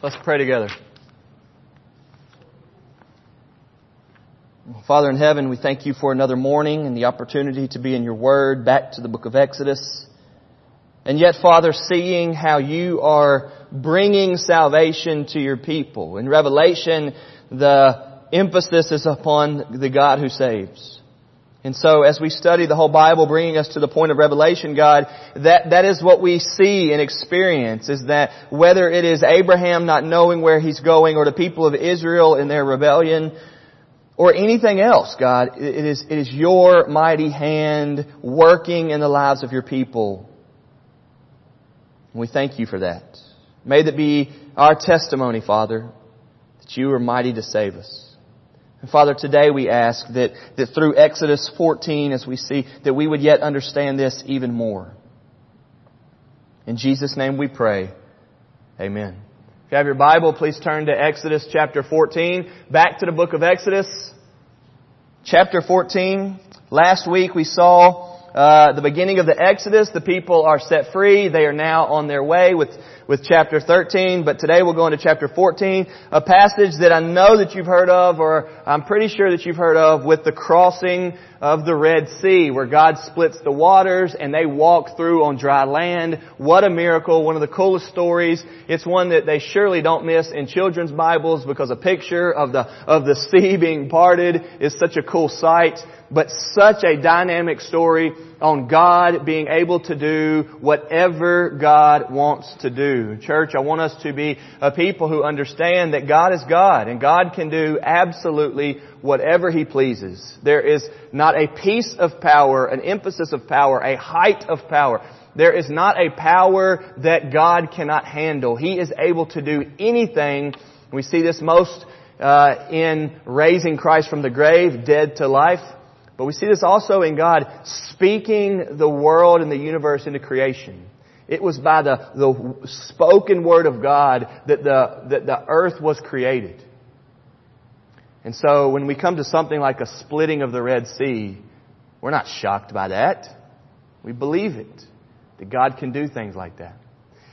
Let's pray together. Father in heaven, we thank you for another morning and the opportunity to be in your word back to the book of Exodus. And yet, Father, seeing how you are bringing salvation to your people. In Revelation, the emphasis is upon the God who saves. And so as we study the whole Bible, bringing us to the point of revelation, God, that, that is what we see and experience, is that whether it is Abraham not knowing where he's going, or the people of Israel in their rebellion, or anything else, God, it is, it is your mighty hand working in the lives of your people. And we thank you for that. May that be our testimony, Father, that you are mighty to save us. And Father, today we ask that, that through Exodus 14, as we see, that we would yet understand this even more. In Jesus' name we pray. Amen. If you have your Bible, please turn to Exodus chapter 14. Back to the book of Exodus. Chapter 14. Last week we saw uh, the beginning of the Exodus. The people are set free. They are now on their way with with chapter 13, but today we'll go into chapter 14, a passage that I know that you've heard of, or I'm pretty sure that you've heard of, with the crossing of the Red Sea, where God splits the waters and they walk through on dry land. What a miracle. One of the coolest stories. It's one that they surely don't miss in children's Bibles because a picture of the, of the sea being parted is such a cool sight but such a dynamic story on God being able to do whatever God wants to do. Church, I want us to be a people who understand that God is God and God can do absolutely whatever He pleases. There is not a piece of power, an emphasis of power, a height of power. There is not a power that God cannot handle. He is able to do anything. We see this most uh, in raising Christ from the grave, dead to life. But we see this also in God speaking the world and the universe into creation. It was by the, the spoken word of God that the, that the earth was created. And so when we come to something like a splitting of the Red Sea, we're not shocked by that. We believe it. That God can do things like that.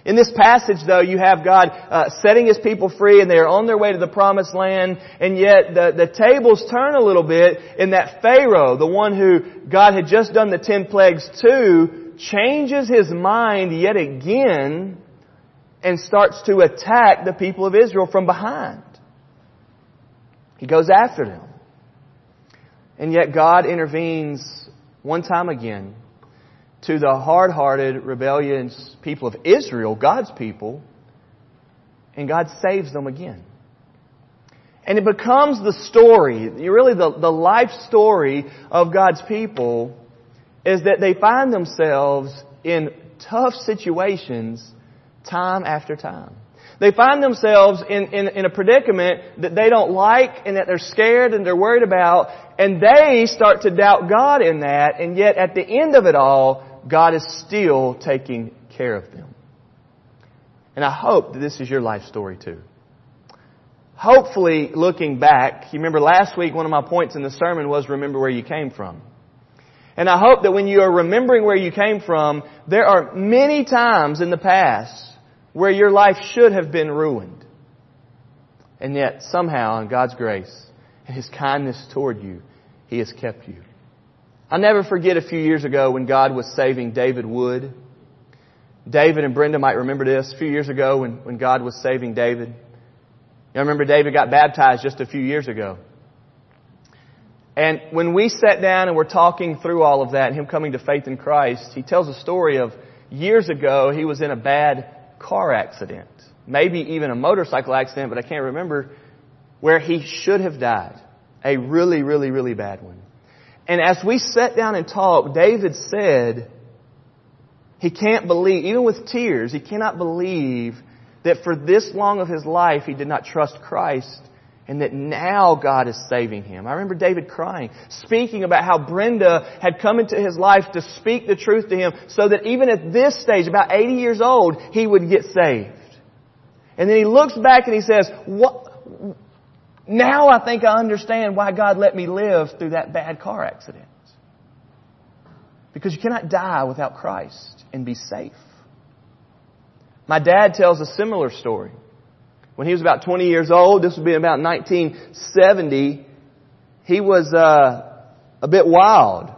In this passage, though, you have God uh, setting His people free, and they are on their way to the Promised Land. And yet, the the tables turn a little bit in that Pharaoh, the one who God had just done the ten plagues to, changes his mind yet again, and starts to attack the people of Israel from behind. He goes after them, and yet God intervenes one time again to the hard-hearted, rebellious people of Israel, God's people, and God saves them again. And it becomes the story, really the, the life story of God's people, is that they find themselves in tough situations time after time. They find themselves in, in, in, a predicament that they don't like and that they're scared and they're worried about, and they start to doubt God in that, and yet at the end of it all, God is still taking care of them. And I hope that this is your life story too. Hopefully, looking back, you remember last week one of my points in the sermon was remember where you came from. And I hope that when you are remembering where you came from, there are many times in the past where your life should have been ruined. And yet, somehow, in God's grace and His kindness toward you, He has kept you. I'll never forget a few years ago when God was saving David Wood. David and Brenda might remember this. A few years ago when, when God was saving David. You remember David got baptized just a few years ago. And when we sat down and we're talking through all of that and him coming to faith in Christ, he tells a story of years ago he was in a bad car accident. Maybe even a motorcycle accident, but I can't remember, where he should have died. A really, really, really bad one. And as we sat down and talked, David said he can't believe, even with tears, he cannot believe that for this long of his life he did not trust Christ and that now God is saving him. I remember David crying, speaking about how Brenda had come into his life to speak the truth to him so that even at this stage, about 80 years old, he would get saved. And then he looks back and he says, what, now I think I understand why God let me live through that bad car accident. Because you cannot die without Christ and be safe. My dad tells a similar story. when he was about 20 years old, this would be about 1970, he was uh, a bit wild.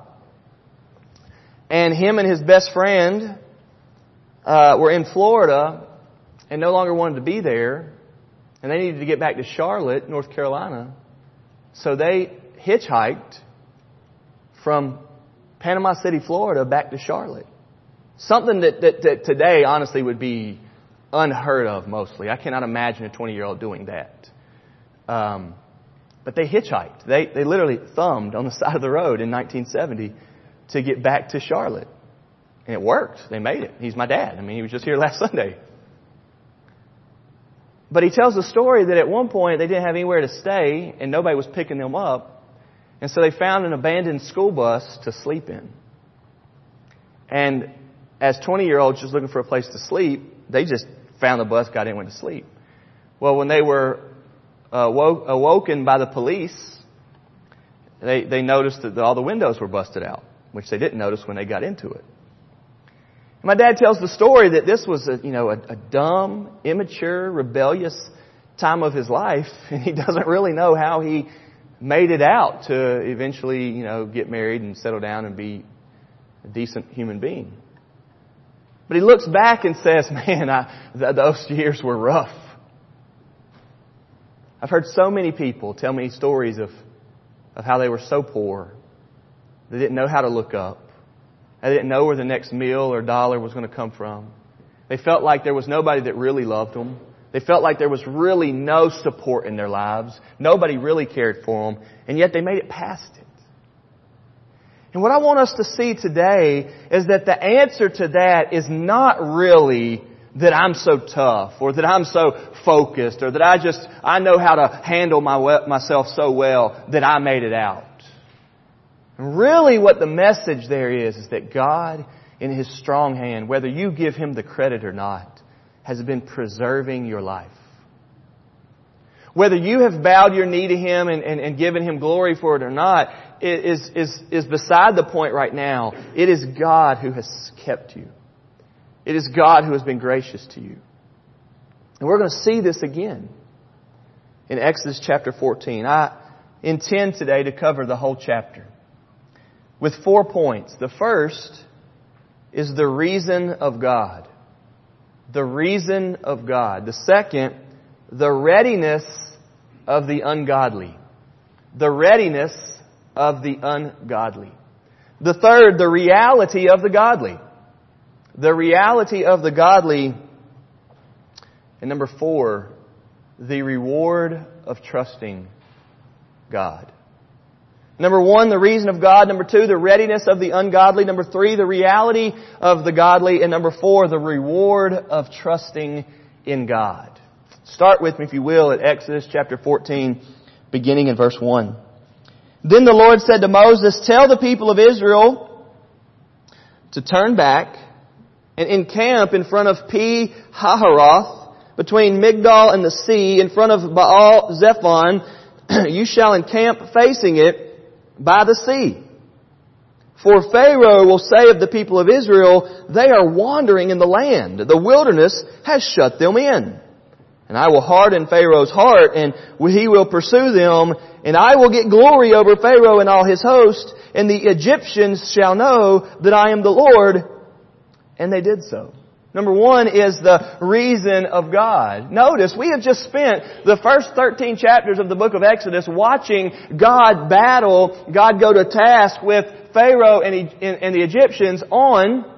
And him and his best friend uh, were in Florida and no longer wanted to be there. And they needed to get back to Charlotte, North Carolina. So they hitchhiked from Panama City, Florida back to Charlotte. Something that, that, that today honestly would be unheard of mostly. I cannot imagine a 20 year old doing that. Um, but they hitchhiked. They, they literally thumbed on the side of the road in 1970 to get back to Charlotte. And it worked. They made it. He's my dad. I mean, he was just here last Sunday. But he tells the story that at one point they didn't have anywhere to stay and nobody was picking them up. And so they found an abandoned school bus to sleep in. And as 20 year olds just looking for a place to sleep, they just found the bus, got in, went to sleep. Well, when they were uh, awoken by the police, they, they noticed that all the windows were busted out, which they didn't notice when they got into it. My dad tells the story that this was a, you know, a, a dumb, immature, rebellious time of his life, and he doesn't really know how he made it out to eventually, you know, get married and settle down and be a decent human being. But he looks back and says, man, I, th- those years were rough. I've heard so many people tell me stories of, of how they were so poor. They didn't know how to look up. They didn't know where the next meal or dollar was going to come from. They felt like there was nobody that really loved them. They felt like there was really no support in their lives. Nobody really cared for them. And yet they made it past it. And what I want us to see today is that the answer to that is not really that I'm so tough or that I'm so focused or that I just, I know how to handle my, myself so well that I made it out. And really what the message there is, is that God in His strong hand, whether you give Him the credit or not, has been preserving your life. Whether you have bowed your knee to Him and, and, and given Him glory for it or not, is, is, is beside the point right now. It is God who has kept you. It is God who has been gracious to you. And we're going to see this again in Exodus chapter 14. I intend today to cover the whole chapter with four points. The first is the reason of God. The reason of God. The second, the readiness of the ungodly. The readiness of the ungodly. The third, the reality of the godly. The reality of the godly. And number four, the reward of trusting God. Number one, the reason of God. Number two, the readiness of the ungodly. Number three, the reality of the godly. And number four, the reward of trusting in God. Start with me, if you will, at Exodus chapter 14, beginning in verse 1. Then the Lord said to Moses, tell the people of Israel to turn back and encamp in front of Pi Hahiroth, between Migdol and the sea, in front of Baal Zephon. you shall encamp facing it by the sea. For Pharaoh will say of the people of Israel, they are wandering in the land. The wilderness has shut them in. And I will harden Pharaoh's heart, and he will pursue them, and I will get glory over Pharaoh and all his host, and the Egyptians shall know that I am the Lord. And they did so. Number one is the reason of God. Notice, we have just spent the first 13 chapters of the book of Exodus watching God battle, God go to task with Pharaoh and, the Egyptians on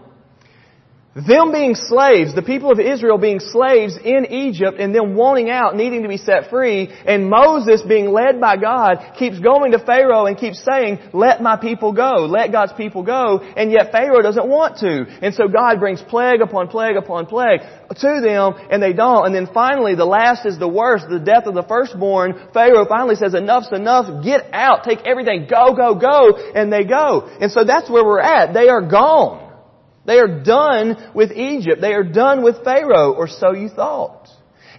them being slaves, the people of Israel being slaves in Egypt and them wanting out, needing to be set free, and Moses being led by God keeps going to Pharaoh and keeps saying, let my people go, let God's people go, and yet Pharaoh doesn't want to. And so God brings plague upon plague upon plague to them, and they don't. And then finally, the last is the worst, the death of the firstborn. Pharaoh finally says, enough's enough, get out, take everything, go, go, go, and they go. And so that's where we're at. They are gone. They are done with Egypt. They are done with Pharaoh, or so you thought.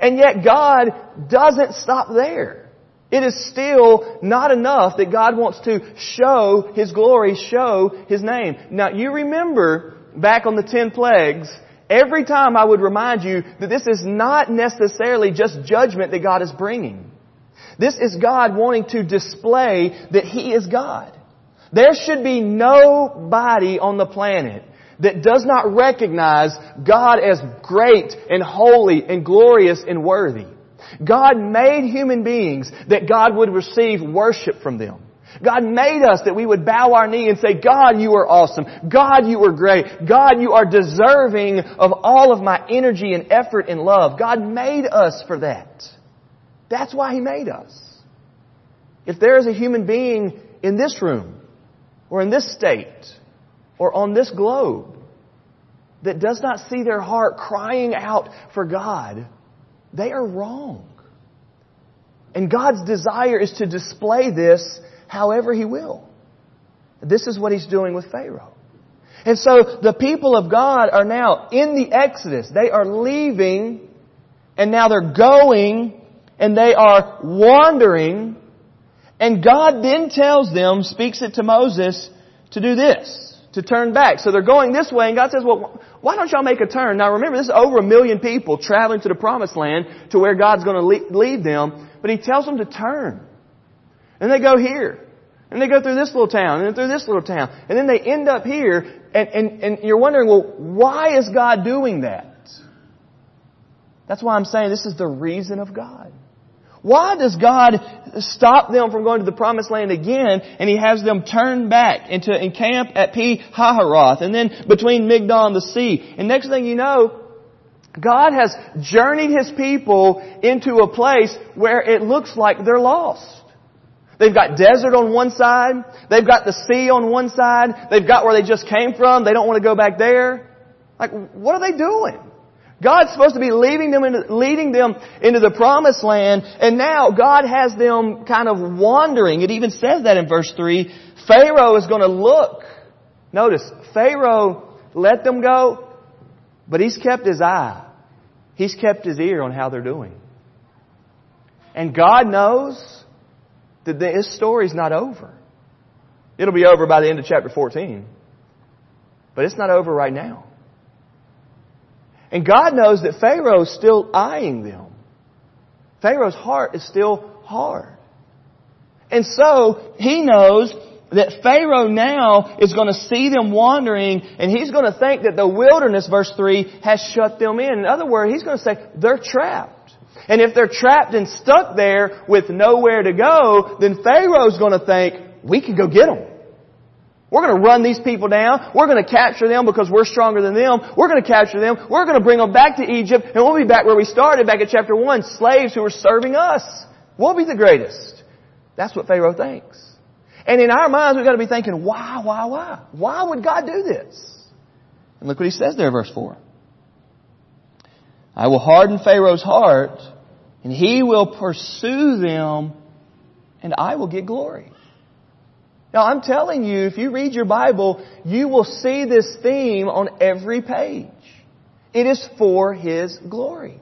And yet God doesn't stop there. It is still not enough that God wants to show His glory, show His name. Now you remember back on the ten plagues, every time I would remind you that this is not necessarily just judgment that God is bringing. This is God wanting to display that He is God. There should be nobody on the planet that does not recognize God as great and holy and glorious and worthy. God made human beings that God would receive worship from them. God made us that we would bow our knee and say, God, you are awesome. God, you are great. God, you are deserving of all of my energy and effort and love. God made us for that. That's why He made us. If there is a human being in this room, or in this state, or on this globe, that does not see their heart crying out for God, they are wrong. And God's desire is to display this however He will. This is what He's doing with Pharaoh. And so the people of God are now in the Exodus. They are leaving and now they're going and they are wandering and God then tells them, speaks it to Moses, to do this, to turn back. So they're going this way and God says, well, why don't y'all make a turn? Now remember, this is over a million people traveling to the promised land to where God's going to lead them, but He tells them to turn. And they go here. And they go through this little town, and then through this little town. And then they end up here, and, and, and you're wondering, well, why is God doing that? That's why I'm saying this is the reason of God. Why does God stop them from going to the promised land again and He has them turn back and to encamp at Pi Hahiroth and then between Migdol and the sea? And next thing you know, God has journeyed His people into a place where it looks like they're lost. They've got desert on one side. They've got the sea on one side. They've got where they just came from. They don't want to go back there. Like, what are they doing? God's supposed to be leading them into, leading them into the promised land, and now God has them kind of wandering. It even says that in verse 3. Pharaoh is going to look. Notice, Pharaoh let them go, but he's kept his eye. He's kept his ear on how they're doing. And God knows that this story's not over. It'll be over by the end of chapter 14. But it's not over right now. And God knows that Pharaoh's still eyeing them. Pharaoh's heart is still hard. And so, he knows that Pharaoh now is going to see them wandering and he's going to think that the wilderness, verse 3, has shut them in. In other words, he's going to say, they're trapped. And if they're trapped and stuck there with nowhere to go, then Pharaoh's going to think, we can go get them. We're going to run these people down. We're going to capture them because we're stronger than them. We're going to capture them. We're going to bring them back to Egypt and we'll be back where we started back at chapter 1. Slaves who are serving us. We'll be the greatest. That's what Pharaoh thinks. And in our minds we've got to be thinking, why, why, why? Why would God do this? And look what he says there, verse 4. I will harden Pharaoh's heart, and he will pursue them, and I will get glory. Now I'm telling you, if you read your Bible, you will see this theme on every page. It is for His glory.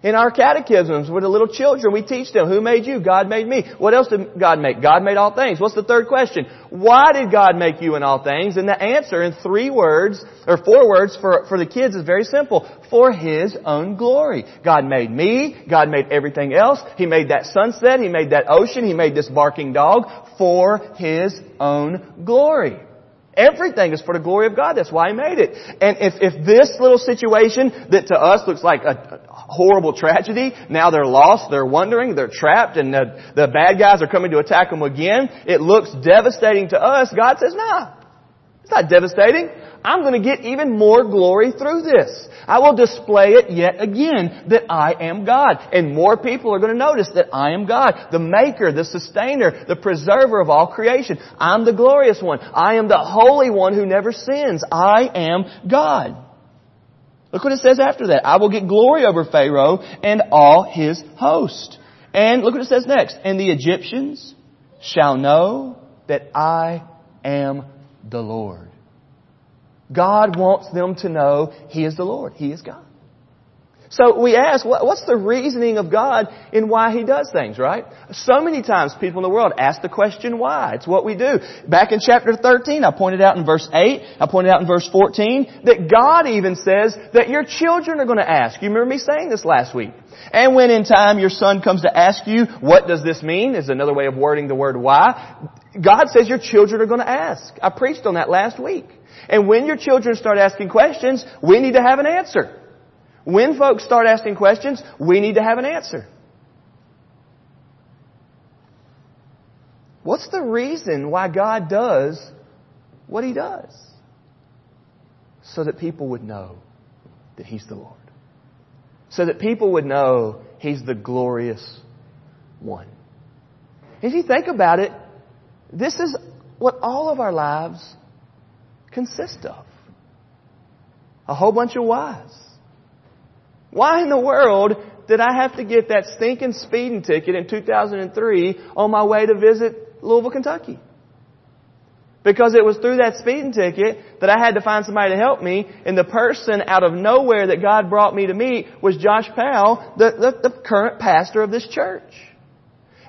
In our catechisms with the little children, we teach them, who made you? God made me. What else did God make? God made all things. What's the third question? Why did God make you in all things? And the answer in three words, or four words for, for the kids is very simple. For His own glory. God made me. God made everything else. He made that sunset. He made that ocean. He made this barking dog for His own glory. Everything is for the glory of God. That's why He made it. And if, if this little situation that to us looks like a, horrible tragedy, now they're lost, they're wondering, they're trapped, and the, the bad guys are coming to attack them again, it looks devastating to us. God says, nah, it's not devastating. I'm going to get even more glory through this. I will display it yet again that I am God. And more people are going to notice that I am God. The maker, the sustainer, the preserver of all creation. I'm the glorious one. I am the holy one who never sins. I am God. Look what it says after that. I will get glory over Pharaoh and all his host. And look what it says next. And the Egyptians shall know that I am the Lord. God wants them to know He is the Lord. He is God. So we ask, what's the reasoning of God in why He does things, right? So many times people in the world ask the question why. It's what we do. Back in chapter 13, I pointed out in verse 8, I pointed out in verse 14, that God even says that your children are going to ask. You remember me saying this last week. And when in time your son comes to ask you, what does this mean? Is another way of wording the word why. God says your children are going to ask. I preached on that last week. And when your children start asking questions, we need to have an answer. When folks start asking questions, we need to have an answer. What's the reason why God does what He does? So that people would know that He's the Lord. So that people would know He's the glorious one. If you think about it, this is what all of our lives consist of. A whole bunch of whys. Why in the world did I have to get that stinking speeding ticket in 2003 on my way to visit Louisville, Kentucky? Because it was through that speeding ticket that I had to find somebody to help me, and the person out of nowhere that God brought me to meet was Josh Powell, the, the, the current pastor of this church.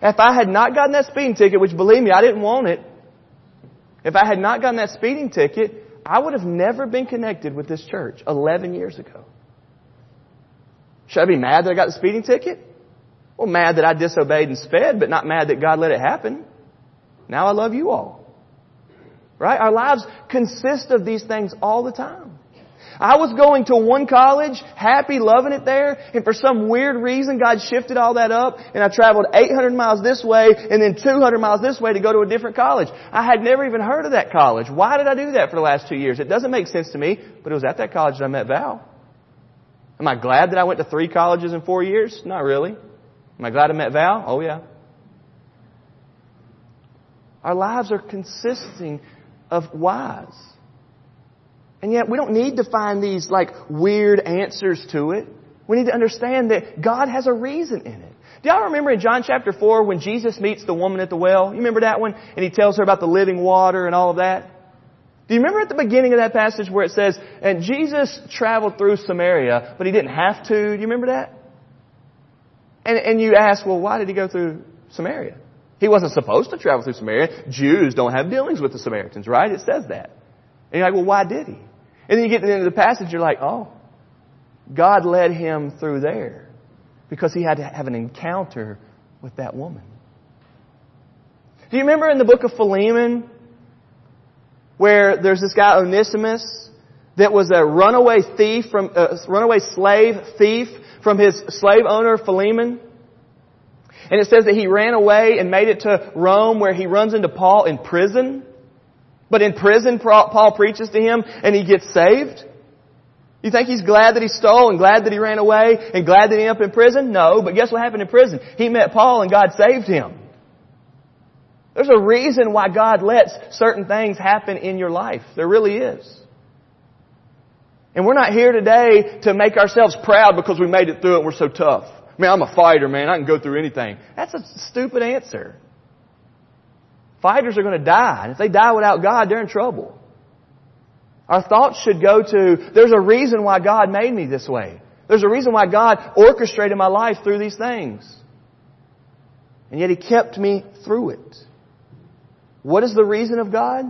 If I had not gotten that speeding ticket, which believe me, I didn't want it, if I had not gotten that speeding ticket, I would have never been connected with this church 11 years ago. Should I be mad that I got the speeding ticket? Well, mad that I disobeyed and sped, but not mad that God let it happen. Now I love you all. Right? Our lives consist of these things all the time. I was going to one college, happy, loving it there, and for some weird reason God shifted all that up, and I traveled 800 miles this way, and then 200 miles this way to go to a different college. I had never even heard of that college. Why did I do that for the last two years? It doesn't make sense to me, but it was at that college that I met Val. Am I glad that I went to three colleges in four years? Not really. Am I glad I met Val? Oh yeah. Our lives are consisting of whys. And yet we don't need to find these like weird answers to it. We need to understand that God has a reason in it. Do y'all remember in John chapter 4 when Jesus meets the woman at the well? You remember that one? And he tells her about the living water and all of that? Do you remember at the beginning of that passage where it says, and Jesus traveled through Samaria, but he didn't have to? Do you remember that? And, and you ask, well, why did he go through Samaria? He wasn't supposed to travel through Samaria. Jews don't have dealings with the Samaritans, right? It says that. And you're like, well, why did he? And then you get to the end of the passage, you're like, oh, God led him through there because he had to have an encounter with that woman. Do you remember in the book of Philemon where there's this guy Onesimus that was a runaway thief from a runaway slave thief from his slave owner Philemon. And it says that he ran away and made it to Rome where he runs into Paul in prison. But in prison, Paul preaches to him and he gets saved. You think he's glad that he stole and glad that he ran away and glad that he ended up in prison? No, but guess what happened in prison? He met Paul and God saved him. There's a reason why God lets certain things happen in your life. There really is. And we're not here today to make ourselves proud because we made it through it and we're so tough. Man, I'm a fighter, man. I can go through anything. That's a stupid answer. Fighters are going to die. And if they die without God, they're in trouble. Our thoughts should go to, there's a reason why God made me this way. There's a reason why God orchestrated my life through these things. And yet He kept me through it. What is the reason of God?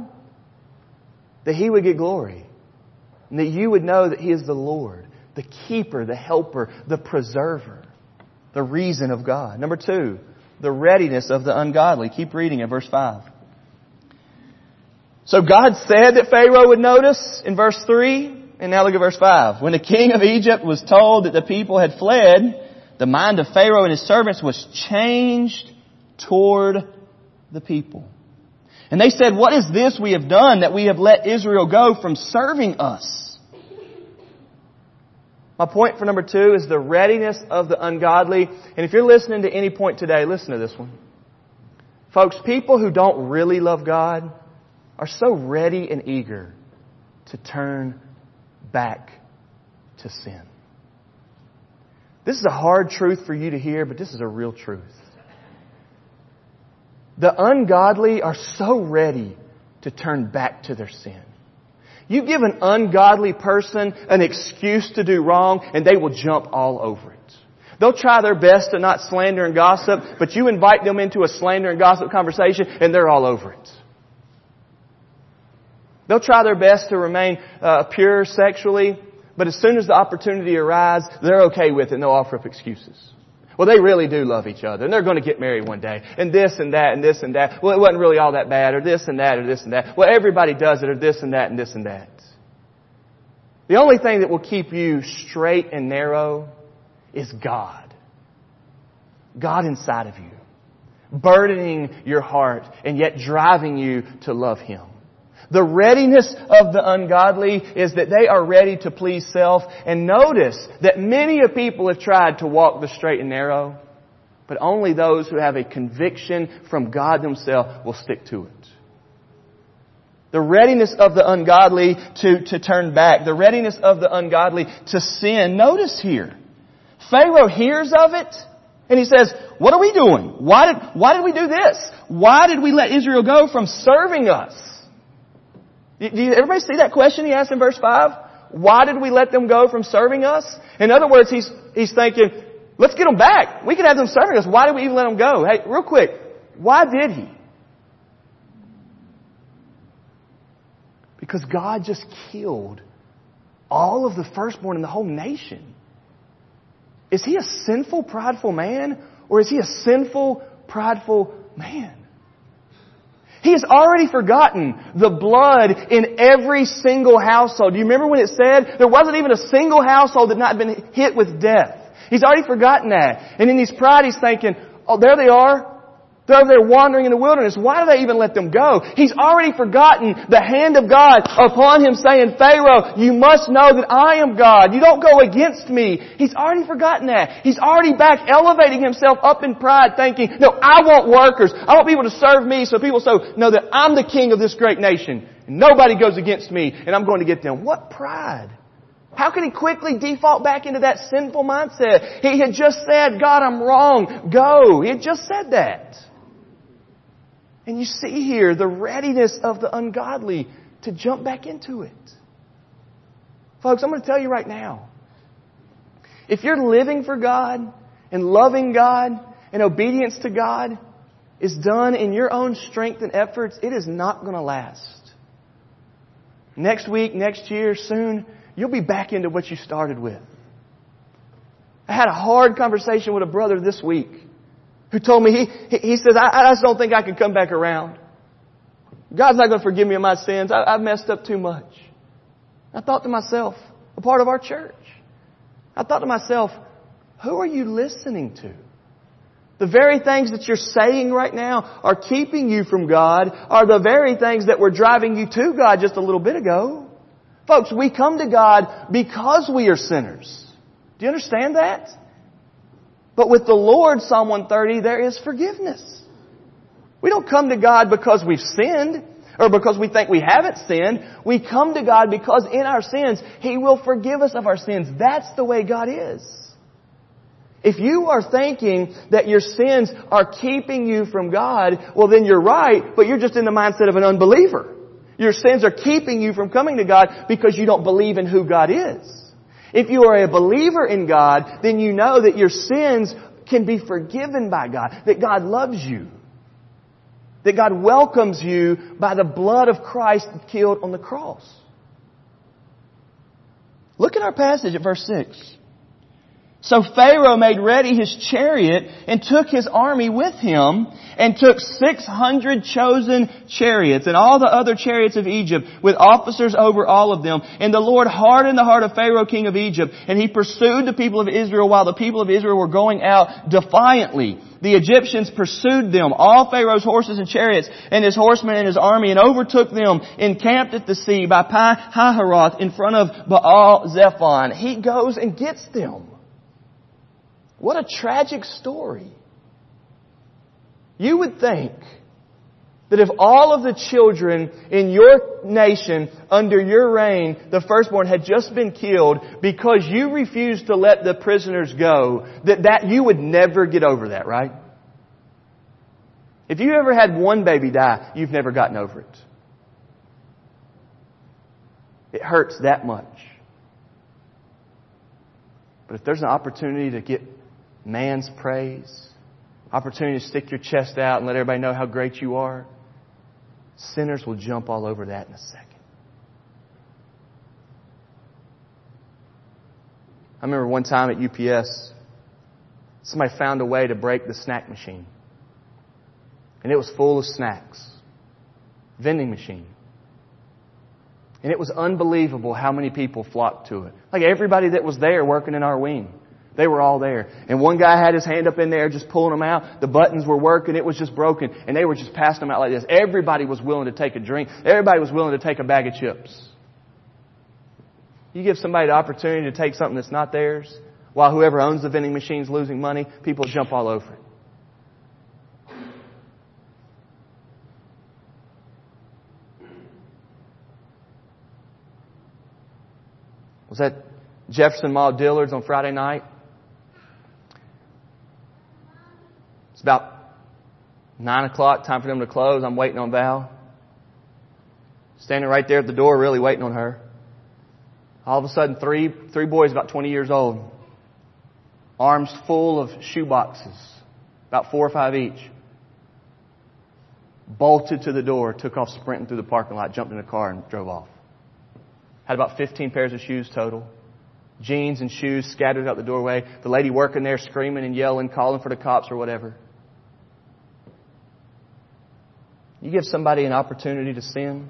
That He would get glory. And that you would know that He is the Lord, the keeper, the helper, the preserver. The reason of God. Number two, the readiness of the ungodly. Keep reading at verse 5. So God said that Pharaoh would notice in verse 3, and now look at verse 5. When the king of Egypt was told that the people had fled, the mind of Pharaoh and his servants was changed toward the people. And they said, what is this we have done that we have let Israel go from serving us? My point for number two is the readiness of the ungodly. And if you're listening to any point today, listen to this one. Folks, people who don't really love God are so ready and eager to turn back to sin. This is a hard truth for you to hear, but this is a real truth. The ungodly are so ready to turn back to their sin. You give an ungodly person an excuse to do wrong and they will jump all over it. They'll try their best to not slander and gossip, but you invite them into a slander and gossip conversation and they're all over it. They'll try their best to remain uh, pure sexually, but as soon as the opportunity arises, they're okay with it and they'll offer up excuses. Well, they really do love each other and they're going to get married one day and this and that and this and that. Well, it wasn't really all that bad or this and that or this and that. Well, everybody does it or this and that and this and that. The only thing that will keep you straight and narrow is God. God inside of you. Burdening your heart and yet driving you to love Him. The readiness of the ungodly is that they are ready to please self. And notice that many of people have tried to walk the straight and narrow, but only those who have a conviction from God themselves will stick to it. The readiness of the ungodly to, to turn back. The readiness of the ungodly to sin. Notice here. Pharaoh hears of it and he says, what are we doing? Why did, why did we do this? Why did we let Israel go from serving us? Do you, everybody see that question he asked in verse 5? Why did we let them go from serving us? In other words, he's, he's thinking, let's get them back. We can have them serving us. Why did we even let them go? Hey, real quick, why did he? Because God just killed all of the firstborn in the whole nation. Is he a sinful, prideful man? Or is he a sinful, prideful man? He has already forgotten the blood in every single household. Do you remember when it said there wasn't even a single household that not been hit with death? He's already forgotten that. And in his pride he's thinking, oh, there they are. They're there wandering in the wilderness. Why do they even let them go? He's already forgotten the hand of God upon him saying, Pharaoh, you must know that I am God. You don't go against me. He's already forgotten that. He's already back elevating himself up in pride thinking, no, I want workers. I want people to serve me so people so know that I'm the king of this great nation. Nobody goes against me and I'm going to get them. What pride? How can he quickly default back into that sinful mindset? He had just said, God, I'm wrong. Go. He had just said that. And you see here the readiness of the ungodly to jump back into it. Folks, I'm going to tell you right now. If you're living for God and loving God and obedience to God is done in your own strength and efforts, it is not going to last. Next week, next year, soon, you'll be back into what you started with. I had a hard conversation with a brother this week who told me, he, he says, I, I just don't think I can come back around. God's not going to forgive me of my sins. I, I've messed up too much. I thought to myself, a part of our church. I thought to myself, who are you listening to? The very things that you're saying right now are keeping you from God are the very things that were driving you to God just a little bit ago. Folks, we come to God because we are sinners. Do you understand that? But with the Lord, Psalm 130, there is forgiveness. We don't come to God because we've sinned or because we think we haven't sinned. We come to God because in our sins, He will forgive us of our sins. That's the way God is. If you are thinking that your sins are keeping you from God, well then you're right, but you're just in the mindset of an unbeliever. Your sins are keeping you from coming to God because you don't believe in who God is. If you are a believer in God, then you know that your sins can be forgiven by God, that God loves you, that God welcomes you by the blood of Christ killed on the cross. Look at our passage at verse 6. So Pharaoh made ready his chariot and took his army with him and took 600 chosen chariots and all the other chariots of Egypt with officers over all of them. And the Lord hardened the heart of Pharaoh king of Egypt and he pursued the people of Israel while the people of Israel were going out defiantly. The Egyptians pursued them, all Pharaoh's horses and chariots and his horsemen and his army and overtook them, encamped at the sea by Pi Hahiroth in front of Baal Zephon. He goes and gets them. What a tragic story. You would think that if all of the children in your nation under your reign, the firstborn, had just been killed because you refused to let the prisoners go, that, that you would never get over that, right? If you ever had one baby die, you've never gotten over it. It hurts that much. But if there's an opportunity to get man's praise, opportunity to stick your chest out and let everybody know how great you are, sinners will jump all over that in a second. I remember one time at UPS, somebody found a way to break the snack machine. And it was full of snacks. Vending machine. And it was unbelievable how many people flocked to it. Like everybody that was there working in our wing. They were all there. And one guy had his hand up in there just pulling them out. The buttons were working. It was just broken. And they were just passing them out like this. Everybody was willing to take a drink. Everybody was willing to take a bag of chips. You give somebody the opportunity to take something that's not theirs, while whoever owns the vending machine is losing money, people jump all over it. Was that Jefferson Mall Dillard's on Friday night? It's about nine o'clock, time for them to close. I'm waiting on Val. Standing right there at the door, really waiting on her. All of a sudden, three, three boys about 20 years old, arms full of shoe boxes, about four or five each, bolted to the door, took off sprinting through the parking lot, jumped in a car, and drove off. Had about 15 pairs of shoes total. Jeans and shoes scattered out the doorway. The lady working there screaming and yelling, calling for the cops or whatever. You give somebody an opportunity to sin.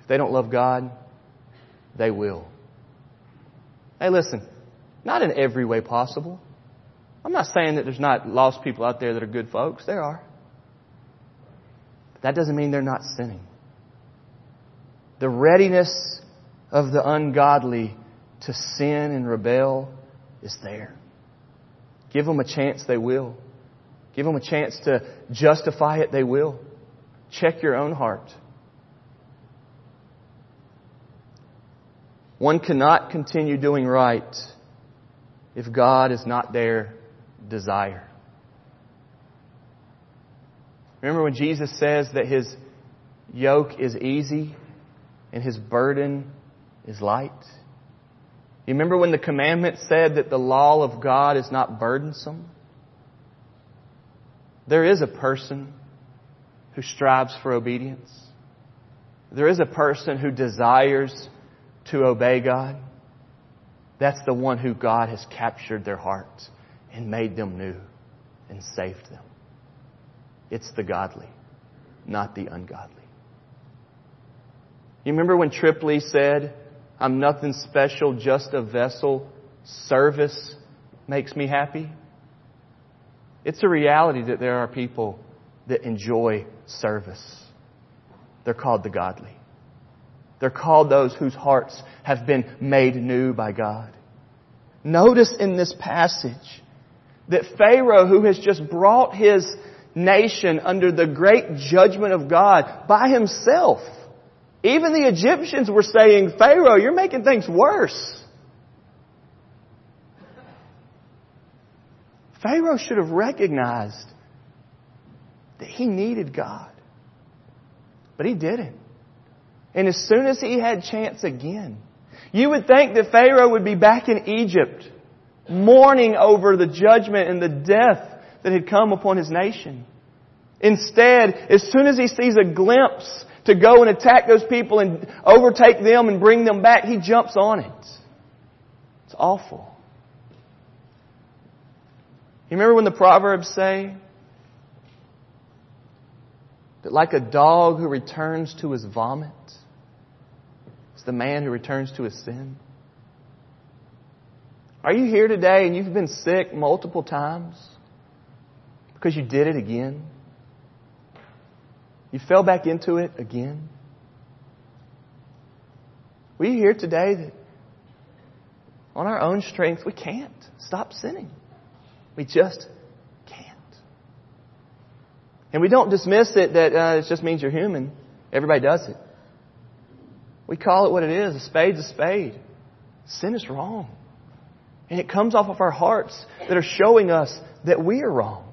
If they don't love God, they will. Hey, listen, not in every way possible. I'm not saying that there's not lost people out there that are good folks. There are. But that doesn't mean they're not sinning. The readiness of the ungodly to sin and rebel is there. Give them a chance, they will. Give them a chance to justify it, they will. Check your own heart. One cannot continue doing right if God is not their desire. Remember when Jesus says that his yoke is easy and his burden is light. You remember when the commandment said that the law of God is not burdensome? There is a person who strives for obedience. There is a person who desires to obey God. That's the one who God has captured their hearts and made them new and saved them. It's the godly, not the ungodly. You remember when Trip Lee said, I'm nothing special, just a vessel. Service makes me happy. It's a reality that there are people that enjoy service. They're called the godly. They're called those whose hearts have been made new by God. Notice in this passage that Pharaoh, who has just brought his nation under the great judgment of God by himself, even the Egyptians were saying, Pharaoh, you're making things worse. Pharaoh should have recognized he needed God. But he didn't. And as soon as he had chance again, you would think that Pharaoh would be back in Egypt, mourning over the judgment and the death that had come upon his nation. Instead, as soon as he sees a glimpse to go and attack those people and overtake them and bring them back, he jumps on it. It's awful. You remember when the Proverbs say that like a dog who returns to his vomit, it's the man who returns to his sin? Are you here today and you've been sick multiple times because you did it again? You fell back into it again. We hear today that on our own strength, we can't stop sinning. We just. And we don't dismiss it that uh, it just means you're human. Everybody does it. We call it what it is. A spade's a spade. Sin is wrong. And it comes off of our hearts that are showing us that we are wrong.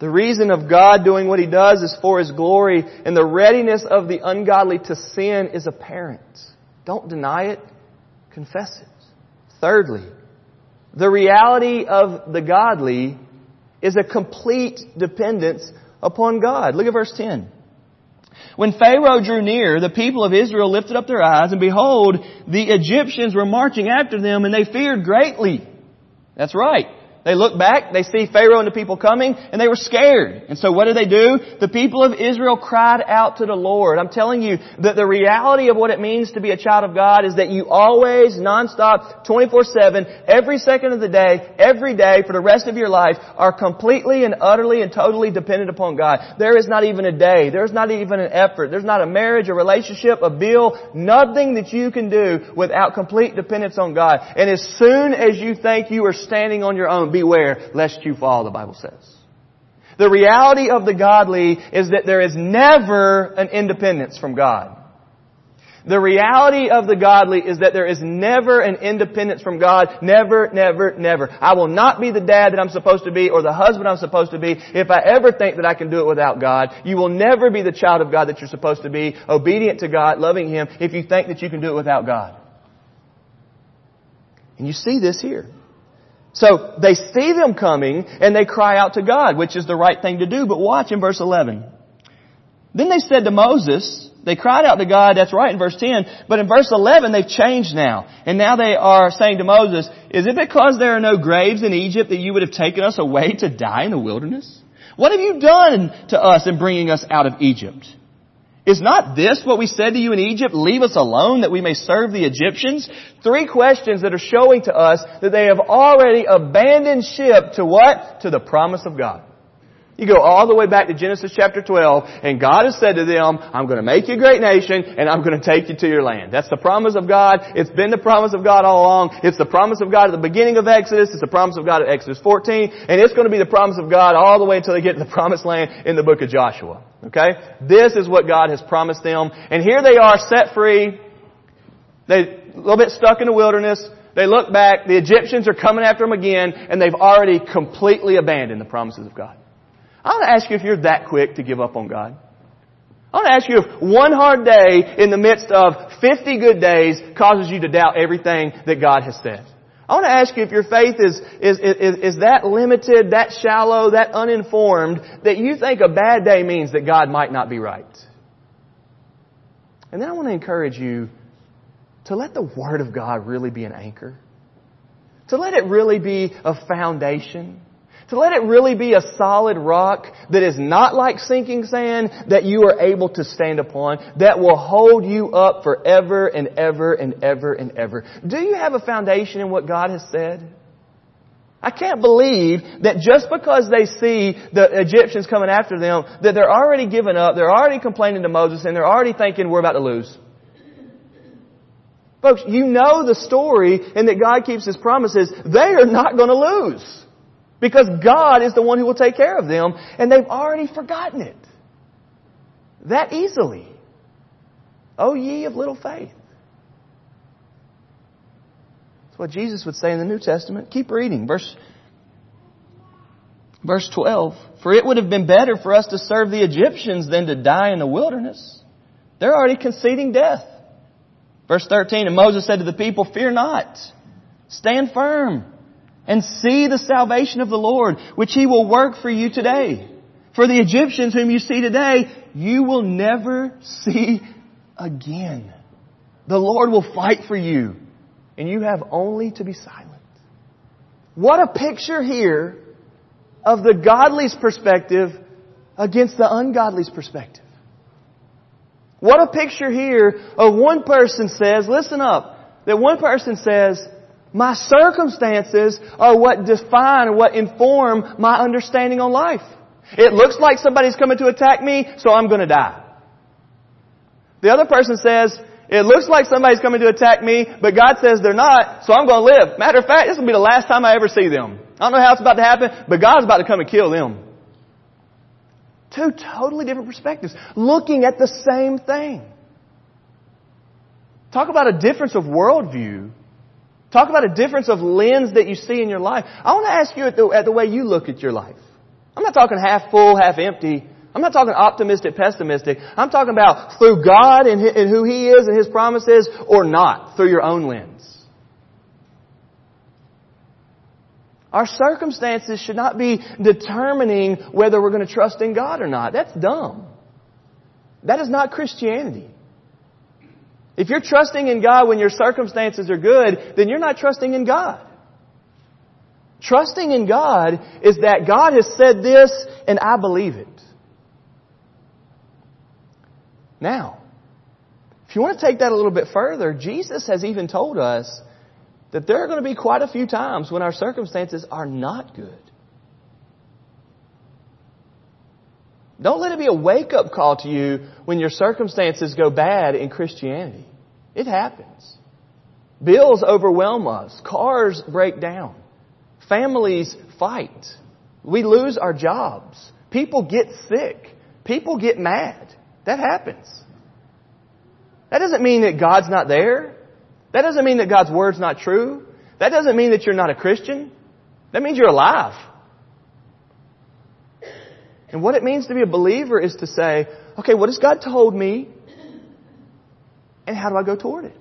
The reason of God doing what He does is for His glory, and the readiness of the ungodly to sin is apparent. Don't deny it, confess it. Thirdly, the reality of the godly is a complete dependence upon God. Look at verse 10. When Pharaoh drew near, the people of Israel lifted up their eyes, and behold, the Egyptians were marching after them, and they feared greatly. That's right. They look back, they see Pharaoh and the people coming, and they were scared. And so what did they do? The people of Israel cried out to the Lord. I'm telling you that the reality of what it means to be a child of God is that you always, nonstop, 24-7, every second of the day, every day, for the rest of your life, are completely and utterly and totally dependent upon God. There is not even a day, there's not even an effort, there's not a marriage, a relationship, a bill, nothing that you can do without complete dependence on God. And as soon as you think you are standing on your own, beware lest you fall, the Bible says. The reality of the godly is that there is never an independence from God. The reality of the godly is that there is never an independence from God. Never, never, never. I will not be the dad that I'm supposed to be or the husband I'm supposed to be if I ever think that I can do it without God. You will never be the child of God that you're supposed to be, obedient to God, loving Him, if you think that you can do it without God. And you see this here. So they see them coming and they cry out to God, which is the right thing to do. But watch in verse 11. Then they said to Moses, they cried out to God, that's right in verse 10, but in verse 11 they've changed now. And now they are saying to Moses, is it because there are no graves in Egypt that you would have taken us away to die in the wilderness? What have you done to us in bringing us out of Egypt? Is not this what we said to you in Egypt? Leave us alone that we may serve the Egyptians? Three questions that are showing to us that they have already abandoned ship to what? To the promise of God. You go all the way back to Genesis chapter 12, and God has said to them, I'm going to make you a great nation, and I'm going to take you to your land. That's the promise of God. It's been the promise of God all along. It's the promise of God at the beginning of Exodus. It's the promise of God at Exodus 14, and it's going to be the promise of God all the way until they get to the promised land in the book of Joshua. Okay? This is what God has promised them. And here they are set free. They a little bit stuck in the wilderness. They look back. The Egyptians are coming after them again, and they've already completely abandoned the promises of God. I want to ask you if you're that quick to give up on God. I want to ask you if one hard day in the midst of 50 good days causes you to doubt everything that God has said. I want to ask you if your faith is, is, is, is that limited, that shallow, that uninformed, that you think a bad day means that God might not be right. And then I want to encourage you to let the Word of God really be an anchor. To let it really be a foundation. To let it really be a solid rock that is not like sinking sand that you are able to stand upon, that will hold you up forever and ever and ever and ever. Do you have a foundation in what God has said? I can't believe that just because they see the Egyptians coming after them, that they're already giving up, they're already complaining to Moses, and they're already thinking we're about to lose. Folks, you know the story and that God keeps His promises. They are not going to lose. Because God is the one who will take care of them, and they've already forgotten it. That easily. O ye of little faith. That's what Jesus would say in the New Testament. Keep reading. Verse, verse 12. For it would have been better for us to serve the Egyptians than to die in the wilderness. They're already conceding death. Verse 13. And Moses said to the people, Fear not. Stand firm and see the salvation of the Lord, which He will work for you today. For the Egyptians whom you see today, you will never see again. The Lord will fight for you, and you have only to be silent. What a picture here of the godly's perspective against the ungodly's perspective. What a picture here of one person says, listen up, that one person says, my circumstances are what define what inform my understanding on life. It looks like somebody's coming to attack me, so I'm to die. The other person says, it looks like somebody's coming to attack me, but God says they're not, so I'm to live. Matter of fact, this will be the last time I ever see them. I don't know how it's about to happen, but God's about to come and kill them. Two totally different perspectives, looking at the same thing. Talk about a difference of worldview Talk about a difference of lens that you see in your life. I want to ask you at the, at the way you look at your life. I'm not talking half full, half empty. I'm not talking optimistic, pessimistic. I'm talking about through God and who He is and His promises or not, through your own lens. Our circumstances should not be determining whether we're going to trust in God or not. That's dumb. That is not Christianity. If you're trusting in God when your circumstances are good, then you're not trusting in God. Trusting in God is that God has said this and I believe it. Now, if you want to take that a little bit further, Jesus has even told us that there are going to be quite a few times when our circumstances are not good. Don't let it be a wake up call to you when your circumstances go bad in Christianity. It happens. Bills overwhelm us. Cars break down. Families fight. We lose our jobs. People get sick. People get mad. That happens. That doesn't mean that God's not there. That doesn't mean that God's Word's not true. That doesn't mean that you're not a Christian. That means you're alive. And what it means to be a believer is to say, okay, what has God told me? And how do I go toward it?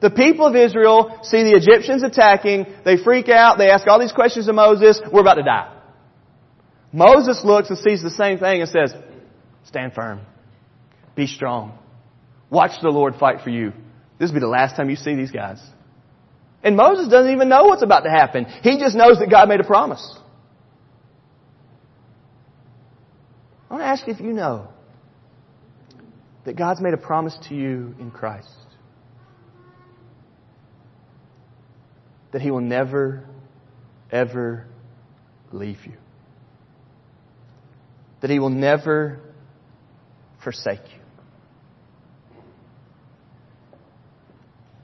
The people of Israel see the Egyptians attacking, they freak out, they ask all these questions of Moses, we're about to die. Moses looks and sees the same thing and says, stand firm. Be strong. Watch the Lord fight for you. This will be the last time you see these guys. And Moses doesn't even know what's about to happen. He just knows that God made a promise. I want to ask you if you know that God's made a promise to you in Christ. That He will never, ever leave you. That He will never forsake you.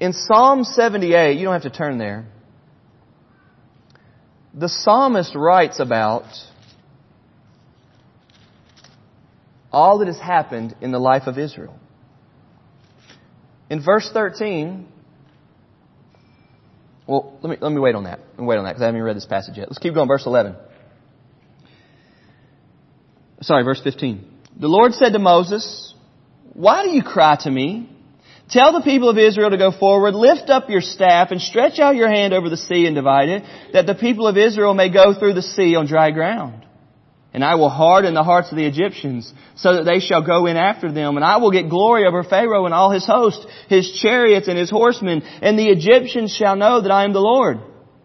In Psalm 78, you don't have to turn there, the psalmist writes about all that has happened in the life of Israel. In verse 13, well, let me, let me wait on that. Let me wait on that because I haven't even read this passage yet. Let's keep going. Verse 11. Sorry, verse 15. The Lord said to Moses, Why do you cry to me? Tell the people of Israel to go forward, lift up your staff and stretch out your hand over the sea and divide it, that the people of Israel may go through the sea on dry ground. And I will harden the hearts of the Egyptians, so that they shall go in after them. And I will get glory over Pharaoh and all his host, his chariots and his horsemen. And the Egyptians shall know that I am the Lord.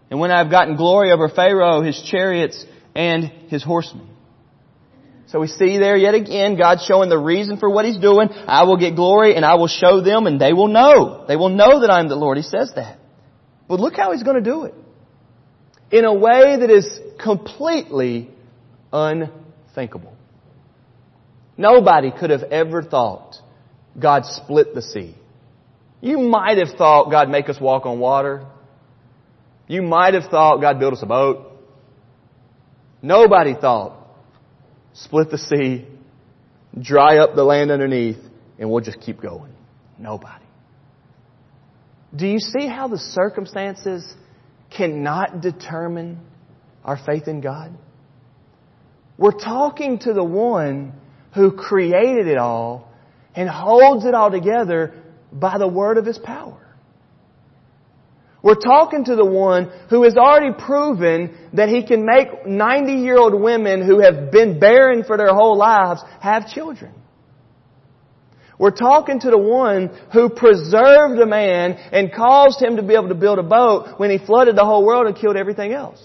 And when I have gotten glory over Pharaoh, his chariots, and his horsemen. So we see there yet again, God showing the reason for what He's doing. I will get glory and I will show them and they will know. They will know that I'm the Lord. He says that. But look how He's going to do it. In a way that is completely unthinkable. Nobody could have ever thought God split the sea. You might have thought God make us walk on water. You might have thought God build us a boat. Nobody thought split the sea, dry up the land underneath, and we'll just keep going. Nobody. Do you see how the circumstances cannot determine our faith in God? We're talking to the one who created it all and holds it all together by the word of his power. We're talking to the one who has already proven that he can make 90 year old women who have been barren for their whole lives have children. We're talking to the one who preserved a man and caused him to be able to build a boat when he flooded the whole world and killed everything else.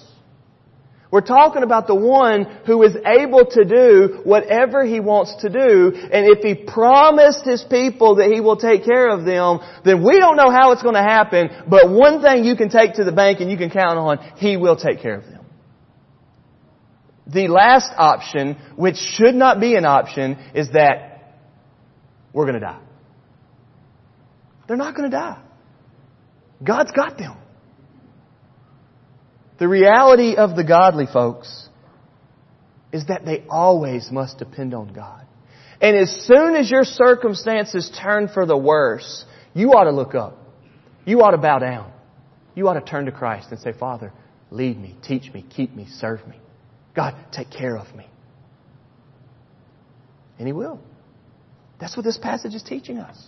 We're talking about the one who is able to do whatever he wants to do. And if he promised his people that he will take care of them, then we don't know how it's going to happen. But one thing you can take to the bank and you can count on, he will take care of them. The last option, which should not be an option, is that we're going to die. They're not going to die. God's got them. The reality of the godly folks is that they always must depend on God. And as soon as your circumstances turn for the worse, you ought to look up. You ought to bow down. You ought to turn to Christ and say, Father, lead me, teach me, keep me, serve me. God, take care of me. And He will. That's what this passage is teaching us.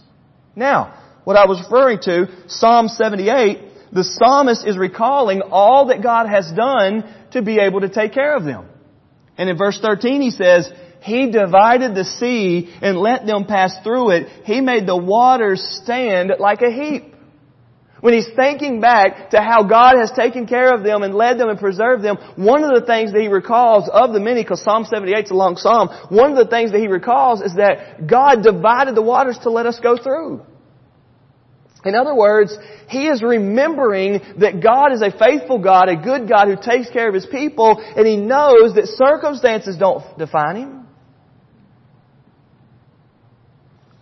Now, what I was referring to, Psalm 78, the psalmist is recalling all that God has done to be able to take care of them. And in verse 13 he says, He divided the sea and let them pass through it. He made the waters stand like a heap. When he's thinking back to how God has taken care of them and led them and preserved them, one of the things that he recalls of the many, because Psalm 78 is a long psalm, one of the things that he recalls is that God divided the waters to let us go through. In other words, he is remembering that God is a faithful God, a good God who takes care of his people, and he knows that circumstances don't define him.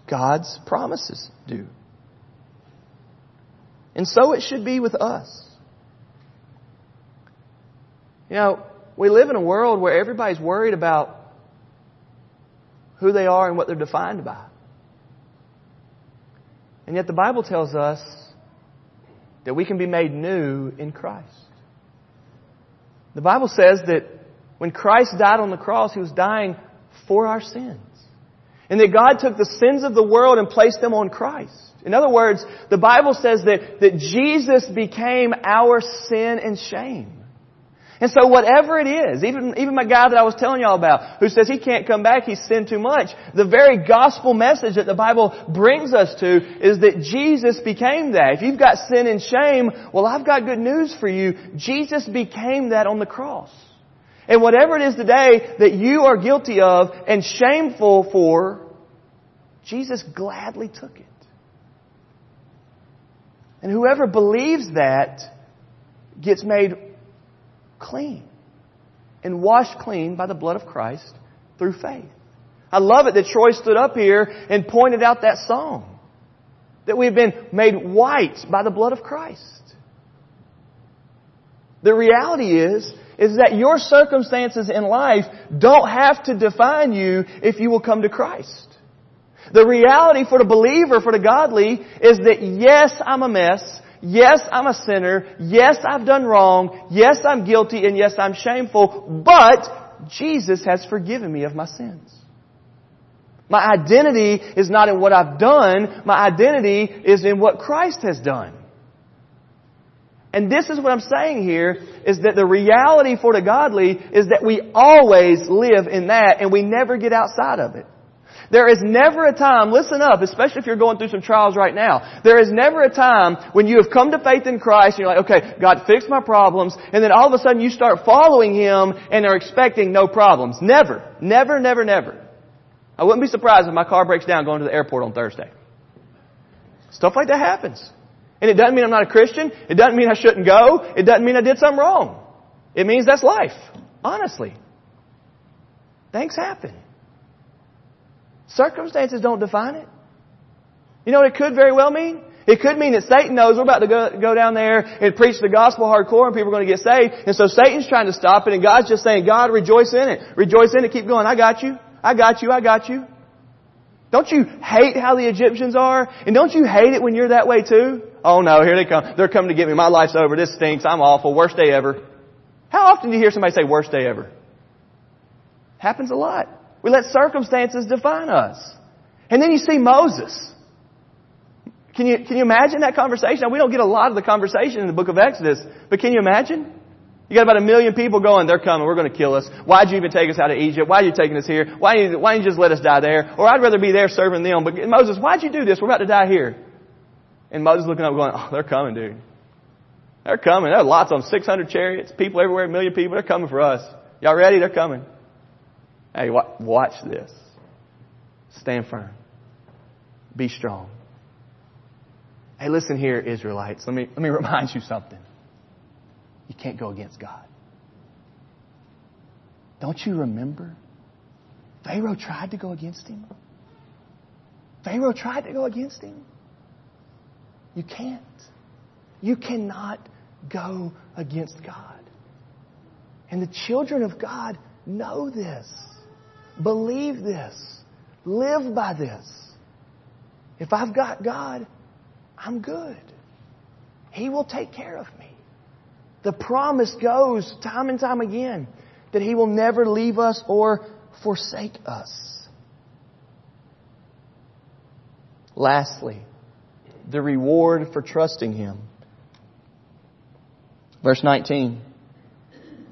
God's promises do. And so it should be with us. You know, we live in a world where everybody's worried about who they are and what they're defined by. And yet the Bible tells us that we can be made new in Christ. The Bible says that when Christ died on the cross, He was dying for our sins. And that God took the sins of the world and placed them on Christ. In other words, the Bible says that, that Jesus became our sin and shame. And so whatever it is, even, even my guy that I was telling y'all about, who says he can't come back, he's sinned too much, the very gospel message that the Bible brings us to is that Jesus became that. If you've got sin and shame, well I've got good news for you. Jesus became that on the cross. And whatever it is today that you are guilty of and shameful for, Jesus gladly took it. And whoever believes that gets made clean and washed clean by the blood of Christ through faith. I love it that Troy stood up here and pointed out that song. That we've been made white by the blood of Christ. The reality is, is that your circumstances in life don't have to define you if you will come to Christ. The reality for the believer, for the godly, is that yes, I'm a mess. Yes, I'm a sinner. Yes, I've done wrong. Yes, I'm guilty. And yes, I'm shameful. But Jesus has forgiven me of my sins. My identity is not in what I've done. My identity is in what Christ has done. And this is what I'm saying here, is that the reality for the godly is that we always live in that and we never get outside of it. There is never a time, listen up, especially if you're going through some trials right now. There is never a time when you have come to faith in Christ and you're like, okay, God fixed my problems, and then all of a sudden you start following Him and are expecting no problems. Never. Never, never, never. I wouldn't be surprised if my car breaks down going to the airport on Thursday. Stuff like that happens. And it doesn't mean I'm not a Christian. It doesn't mean I shouldn't go. It doesn't mean I did something wrong. It means that's life. Honestly. Things happen. Circumstances don't define it. You know what it could very well mean? It could mean that Satan knows we're about to go, go down there and preach the gospel hardcore and people are going to get saved. And so Satan's trying to stop it and God's just saying, God, rejoice in it. Rejoice in it. Keep going. I got you. I got you. I got you. Don't you hate how the Egyptians are? And don't you hate it when you're that way too? Oh no, here they come. They're coming to get me. My life's over. This stinks. I'm awful. Worst day ever. How often do you hear somebody say worst day ever? Happens a lot. We let circumstances define us. And then you see Moses. Can you, can you imagine that conversation? Now, we don't get a lot of the conversation in the book of Exodus, but can you imagine? You got about a million people going, they're coming, we're going to kill us. Why'd you even take us out of Egypt? Why are you taking us here? Why why didn't you just let us die there? Or I'd rather be there serving them. But Moses, why'd you do this? We're about to die here. And Moses looking up going, oh, they're coming, dude. They're coming. There are lots of them. 600 chariots, people everywhere, a million people. They're coming for us. Y'all ready? They're coming. Hey, watch this. Stand firm. Be strong. Hey, listen here, Israelites. Let me, let me remind you something. You can't go against God. Don't you remember? Pharaoh tried to go against him. Pharaoh tried to go against him. You can't. You cannot go against God. And the children of God know this. Believe this. Live by this. If I've got God, I'm good. He will take care of me. The promise goes time and time again that He will never leave us or forsake us. Lastly, the reward for trusting Him. Verse 19.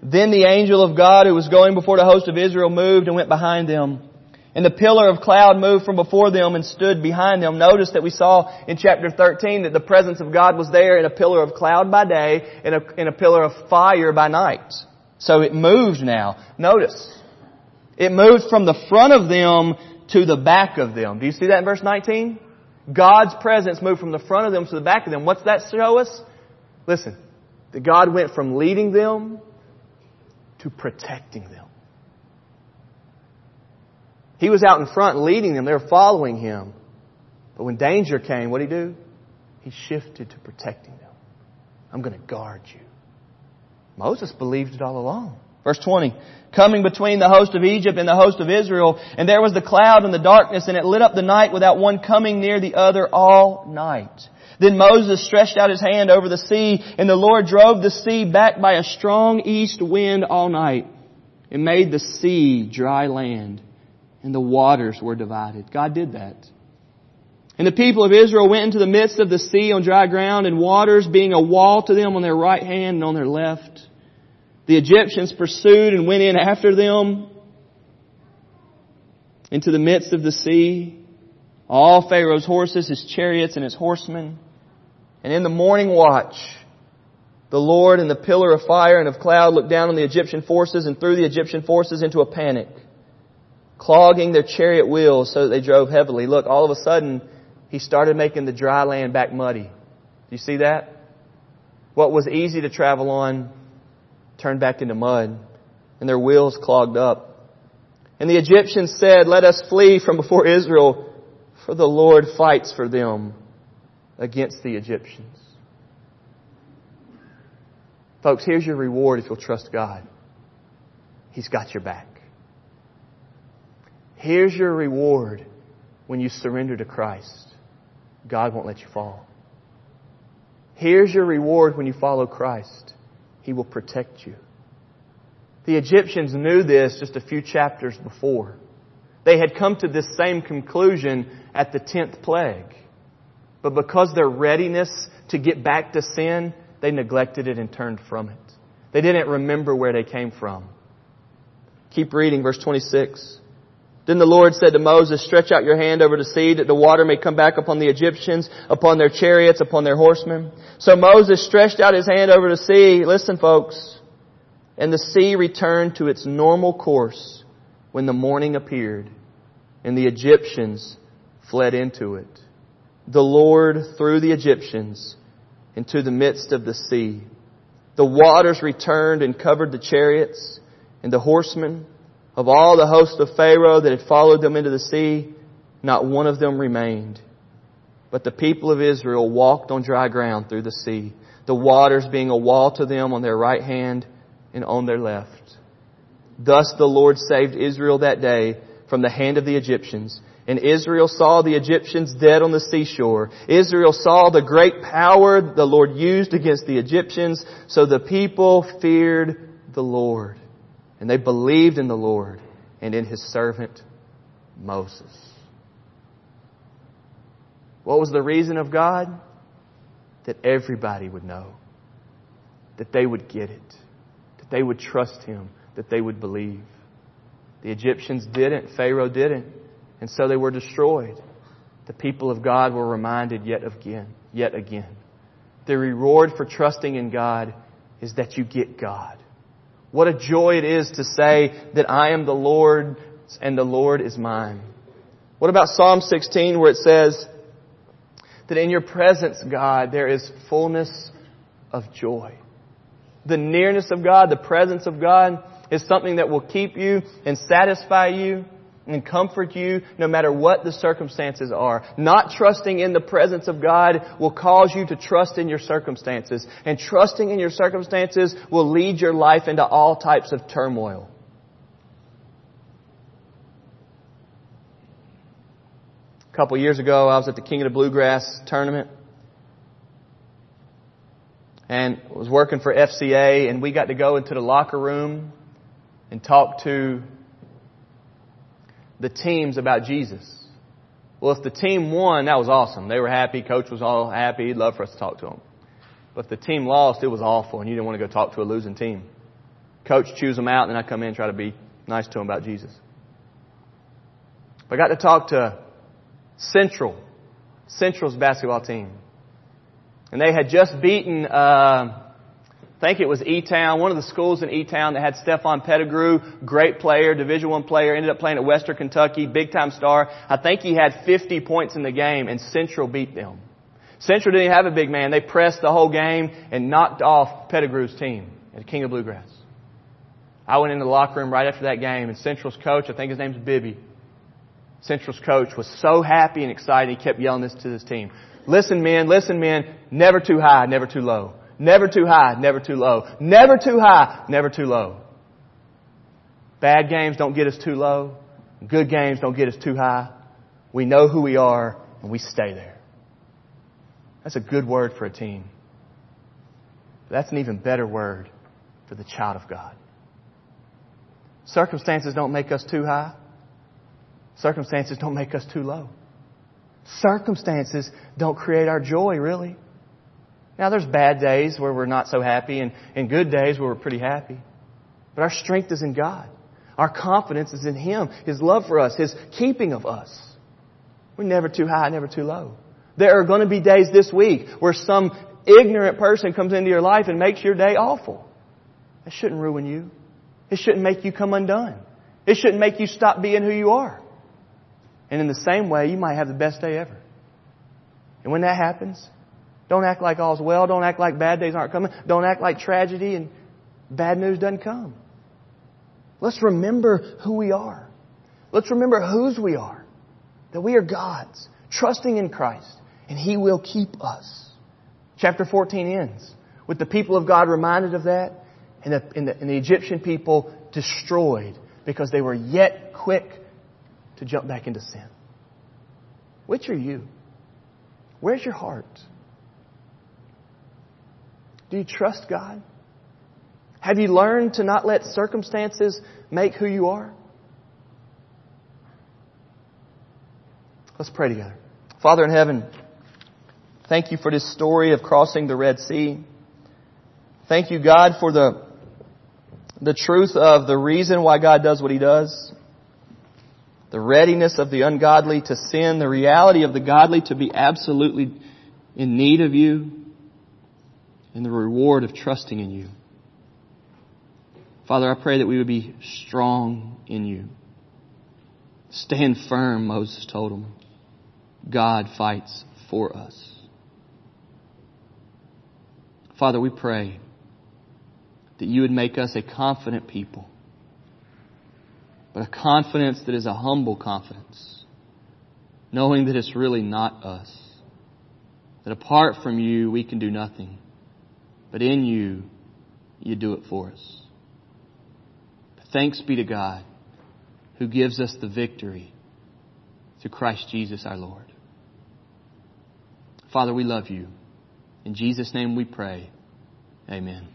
Then the angel of God who was going before the host of Israel moved and went behind them. And the pillar of cloud moved from before them and stood behind them. Notice that we saw in chapter 13 that the presence of God was there in a pillar of cloud by day and a, in a pillar of fire by night. So it moved now. Notice. It moved from the front of them to the back of them. Do you see that in verse 19? God's presence moved from the front of them to the back of them. What's that show us? Listen, that God went from leading them to protecting them. He was out in front leading them. They were following him. But when danger came, what did he do? He shifted to protecting them. I'm going to guard you. Moses believed it all along. Verse 20. Coming between the host of Egypt and the host of Israel, and there was the cloud and the darkness, and it lit up the night without one coming near the other all night. Then Moses stretched out his hand over the sea, and the Lord drove the sea back by a strong east wind all night, and made the sea dry land and the waters were divided. God did that. And the people of Israel went into the midst of the sea on dry ground and waters being a wall to them on their right hand and on their left. The Egyptians pursued and went in after them into the midst of the sea. All Pharaoh's horses, his chariots, and his horsemen. And in the morning watch, the Lord in the pillar of fire and of cloud looked down on the Egyptian forces and threw the Egyptian forces into a panic clogging their chariot wheels so that they drove heavily. Look, all of a sudden, he started making the dry land back muddy. Do you see that? What was easy to travel on turned back into mud, and their wheels clogged up. And the Egyptians said, Let us flee from before Israel, for the Lord fights for them against the Egyptians. Folks, here's your reward if you'll trust God. He's got your back. Here's your reward when you surrender to Christ. God won't let you fall. Here's your reward when you follow Christ. He will protect you. The Egyptians knew this just a few chapters before. They had come to this same conclusion at the tenth plague. But because their readiness to get back to sin, they neglected it and turned from it. They didn't remember where they came from. Keep reading verse 26. Then the Lord said to Moses, stretch out your hand over the sea that the water may come back upon the Egyptians, upon their chariots, upon their horsemen. So Moses stretched out his hand over the sea. Listen folks. And the sea returned to its normal course when the morning appeared and the Egyptians fled into it. The Lord threw the Egyptians into the midst of the sea. The waters returned and covered the chariots and the horsemen of all the host of Pharaoh that had followed them into the sea, not one of them remained. But the people of Israel walked on dry ground through the sea, the waters being a wall to them on their right hand and on their left. Thus the Lord saved Israel that day from the hand of the Egyptians. And Israel saw the Egyptians dead on the seashore. Israel saw the great power the Lord used against the Egyptians, so the people feared the Lord. And they believed in the Lord and in his servant Moses. What was the reason of God? That everybody would know. That they would get it. That they would trust him. That they would believe. The Egyptians didn't. Pharaoh didn't. And so they were destroyed. The people of God were reminded yet again, yet again. The reward for trusting in God is that you get God. What a joy it is to say that I am the Lord and the Lord is mine. What about Psalm 16 where it says that in your presence, God, there is fullness of joy. The nearness of God, the presence of God is something that will keep you and satisfy you and comfort you no matter what the circumstances are. Not trusting in the presence of God will cause you to trust in your circumstances. And trusting in your circumstances will lead your life into all types of turmoil. A couple years ago, I was at the King of the Bluegrass tournament. And was working for FCA and we got to go into the locker room and talk to the teams about Jesus. Well, if the team won, that was awesome. They were happy. Coach was all happy. He'd love for us to talk to them. But if the team lost, it was awful, and you didn't want to go talk to a losing team. Coach chews them out, and then I come in and try to be nice to them about Jesus. But I got to talk to Central, Central's basketball team. And they had just beaten, uh, think it was E-Town, one of the schools in E-Town that had Steffphon Pettigrew, great player, Division One player, ended up playing at Western Kentucky, big time star. I think he had 50 points in the game, and Central beat them. Central didn't have a big man. They pressed the whole game and knocked off Pettigrew's team at King of Bluegrass. I went into the locker room right after that game, and Central's coach, I think his name's Bibby, Central's coach was so happy and excited, he kept yelling this to his team. Listen, men, listen, men, never too high, never too low. Never too high, never too low. Never too high, never too low. Bad games don't get us too low. Good games don't get us too high. We know who we are and we stay there. That's a good word for a team. But that's an even better word for the child of God. Circumstances don't make us too high. Circumstances don't make us too low. Circumstances don't create our joy, really. Now, there's bad days where we're not so happy and, and good days where we're pretty happy. But our strength is in God. Our confidence is in Him, His love for us, His keeping of us. We're never too high, never too low. There are going to be days this week where some ignorant person comes into your life and makes your day awful. That shouldn't ruin you. It shouldn't make you come undone. It shouldn't make you stop being who you are. And in the same way, you might have the best day ever. And when that happens, don't act like all's well. Don't act like bad days aren't coming. Don't act like tragedy and bad news doesn't come. Let's remember who we are. Let's remember whose we are. That we are God's, trusting in Christ, and He will keep us. Chapter 14 ends with the people of God reminded of that, and the, and the, and the Egyptian people destroyed because they were yet quick to jump back into sin? Which are you? Where's your heart? Do you trust God? Have you learned to not let circumstances make who you are? Let's pray together. Father in heaven, thank you for this story of crossing the Red Sea. Thank you, God, for the, the truth of the reason why God does what He does the readiness of the ungodly to sin, the reality of the godly to be absolutely in need of you, and the reward of trusting in you. Father, I pray that we would be strong in you. Stand firm, Moses told him. God fights for us. Father, we pray that you would make us a confident people but a confidence that is a humble confidence, knowing that it's really not us. That apart from you, we can do nothing. But in you, you do it for us. Thanks be to God who gives us the victory through Christ Jesus our Lord. Father, we love you. In Jesus' name we pray. Amen.